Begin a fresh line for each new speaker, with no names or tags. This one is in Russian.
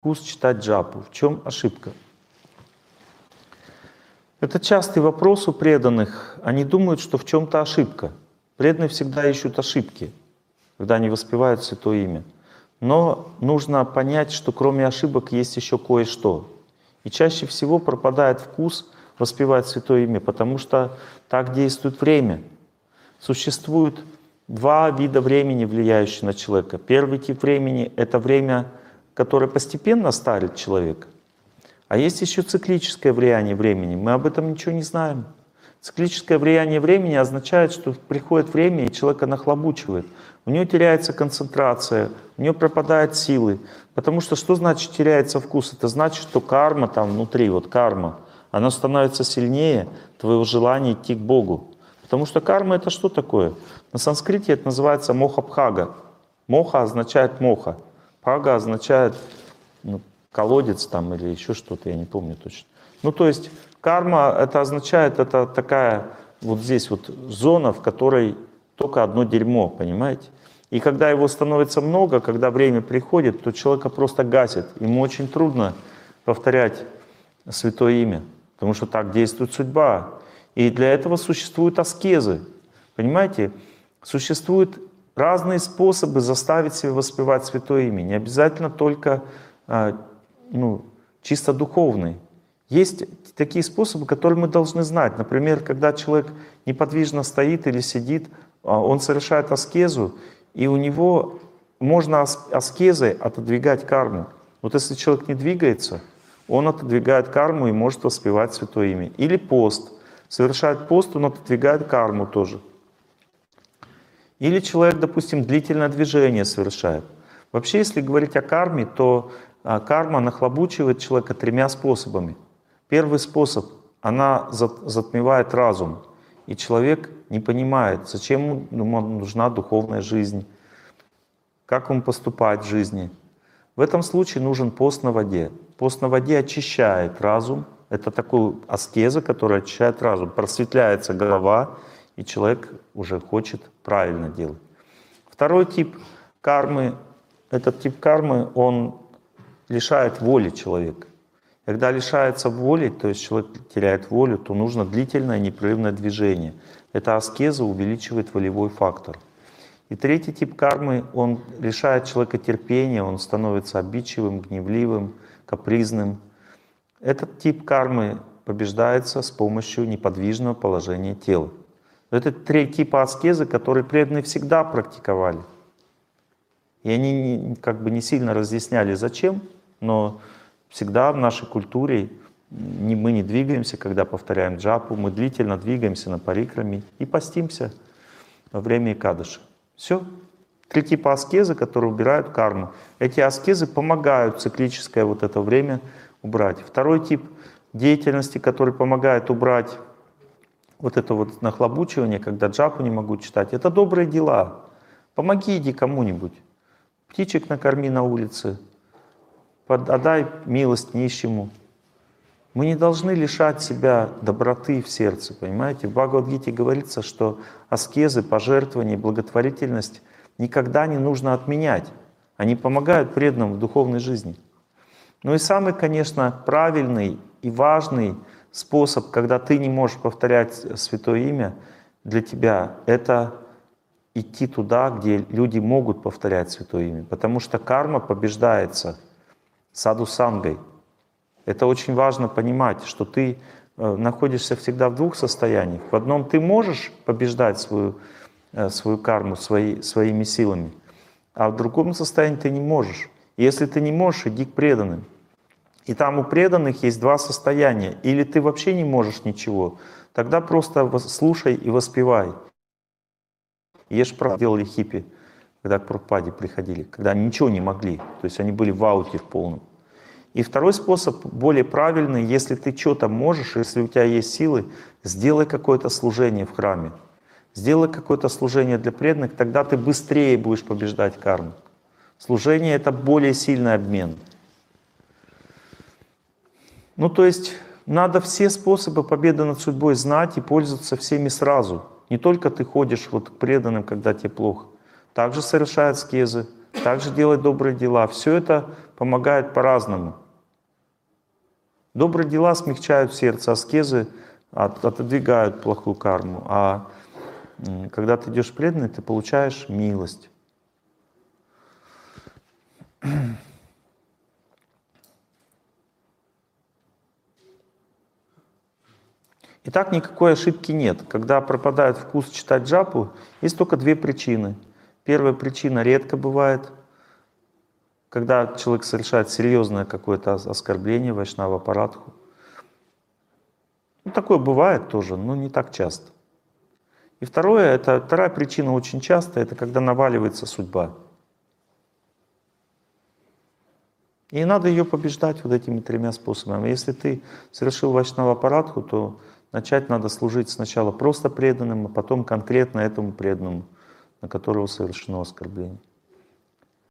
вкус читать джапу. В чем ошибка? Это частый вопрос у преданных. Они думают, что в чем-то ошибка. Преданные всегда ищут ошибки, когда они воспевают Святое Имя. Но нужно понять, что кроме ошибок есть еще кое-что. И чаще всего пропадает вкус воспевать Святое Имя, потому что так действует время. Существует два вида времени, влияющие на человека. Первый тип времени — это время, которое постепенно старит человека. А есть еще циклическое влияние времени. Мы об этом ничего не знаем. Циклическое влияние времени означает, что приходит время, и человека нахлобучивает. У него теряется концентрация, у него пропадают силы. Потому что что значит теряется вкус? Это значит, что карма там внутри, вот карма, она становится сильнее твоего желания идти к Богу. Потому что карма это что такое? На санскрите это называется моха-бхага. Моха означает моха. Бхага означает ну, колодец там или еще что-то, я не помню точно. Ну то есть карма это означает, это такая вот здесь вот зона, в которой только одно дерьмо, понимаете? И когда его становится много, когда время приходит, то человека просто гасит. Ему очень трудно повторять святое имя, потому что так действует судьба. И для этого существуют аскезы. Понимаете? Существуют разные способы заставить себя воспевать святое имя. Не обязательно только а, ну, чисто духовный. Есть такие способы, которые мы должны знать. Например, когда человек неподвижно стоит или сидит, а, он совершает аскезу, и у него можно аскезой отодвигать карму. Вот если человек не двигается, он отодвигает карму и может воспевать Святое Имя. Или пост. Совершает пост, он отодвигает карму тоже. Или человек, допустим, длительное движение совершает. Вообще, если говорить о карме, то а, карма нахлобучивает человека тремя способами. Первый способ — она затмевает разум, и человек не понимает, зачем ему нужна духовная жизнь, как ему поступать в жизни. В этом случае нужен пост на воде. Пост на воде очищает разум. Это такой аскеза, которая очищает разум. Просветляется голова, и человек уже хочет правильно делать. Второй тип кармы, этот тип кармы, он лишает воли человека. Когда лишается воли, то есть человек теряет волю, то нужно длительное непрерывное движение. Эта аскеза увеличивает волевой фактор. И третий тип кармы, он лишает человека терпения, он становится обидчивым, гневливым, капризным. Этот тип кармы побеждается с помощью неподвижного положения тела. Это три типа аскезы, которые преданные всегда практиковали. И они как бы не сильно разъясняли, зачем, но всегда в нашей культуре не, мы не двигаемся, когда повторяем джапу, мы длительно двигаемся на парикраме и постимся во время Икадыши. Все. Три типа аскезы, которые убирают карму. Эти аскезы помогают циклическое вот это время убрать. Второй тип деятельности, который помогает убрать вот это вот нахлобучивание, когда джапу не могу читать, это добрые дела. Помоги, иди кому-нибудь. Птичек накорми на улице, отдай милость нищему. Мы не должны лишать себя доброты в сердце, понимаете? В Бхагавадгите говорится, что аскезы, пожертвования, благотворительность никогда не нужно отменять. Они помогают преданным в духовной жизни. Ну и самый, конечно, правильный и важный способ, когда ты не можешь повторять Святое Имя для тебя, это идти туда, где люди могут повторять Святое Имя. Потому что карма побеждается – саду сангой. Это очень важно понимать, что ты э, находишься всегда в двух состояниях. В одном ты можешь побеждать свою, э, свою карму свои, своими силами, а в другом состоянии ты не можешь. Если ты не можешь, иди к преданным. И там у преданных есть два состояния. Или ты вообще не можешь ничего, тогда просто слушай и воспевай. Ешь прав делали хиппи когда к Прабхупаде приходили, когда они ничего не могли, то есть они были в ауте в полном. И второй способ, более правильный, если ты что-то можешь, если у тебя есть силы, сделай какое-то служение в храме. Сделай какое-то служение для преданных, тогда ты быстрее будешь побеждать карму. Служение — это более сильный обмен. Ну, то есть надо все способы победы над судьбой знать и пользоваться всеми сразу. Не только ты ходишь вот к преданным, когда тебе плохо также совершает скезы, также делать добрые дела. Все это помогают по-разному. Добрые дела смягчают сердце, аскезы от, отодвигают плохую карму. А когда ты идешь преданный, ты получаешь милость. Итак, никакой ошибки нет. Когда пропадает вкус читать джапу, есть только две причины. Первая причина редко бывает, когда человек совершает серьезное какое-то оскорбление вайшнава аппаратху. Ну, такое бывает тоже, но не так часто. И второе, это вторая причина очень часто, это когда наваливается судьба. И надо ее побеждать вот этими тремя способами. Если ты совершил вайшнава аппаратху, то Начать надо служить сначала просто преданным, а потом конкретно этому преданному, на которого совершено оскорбление.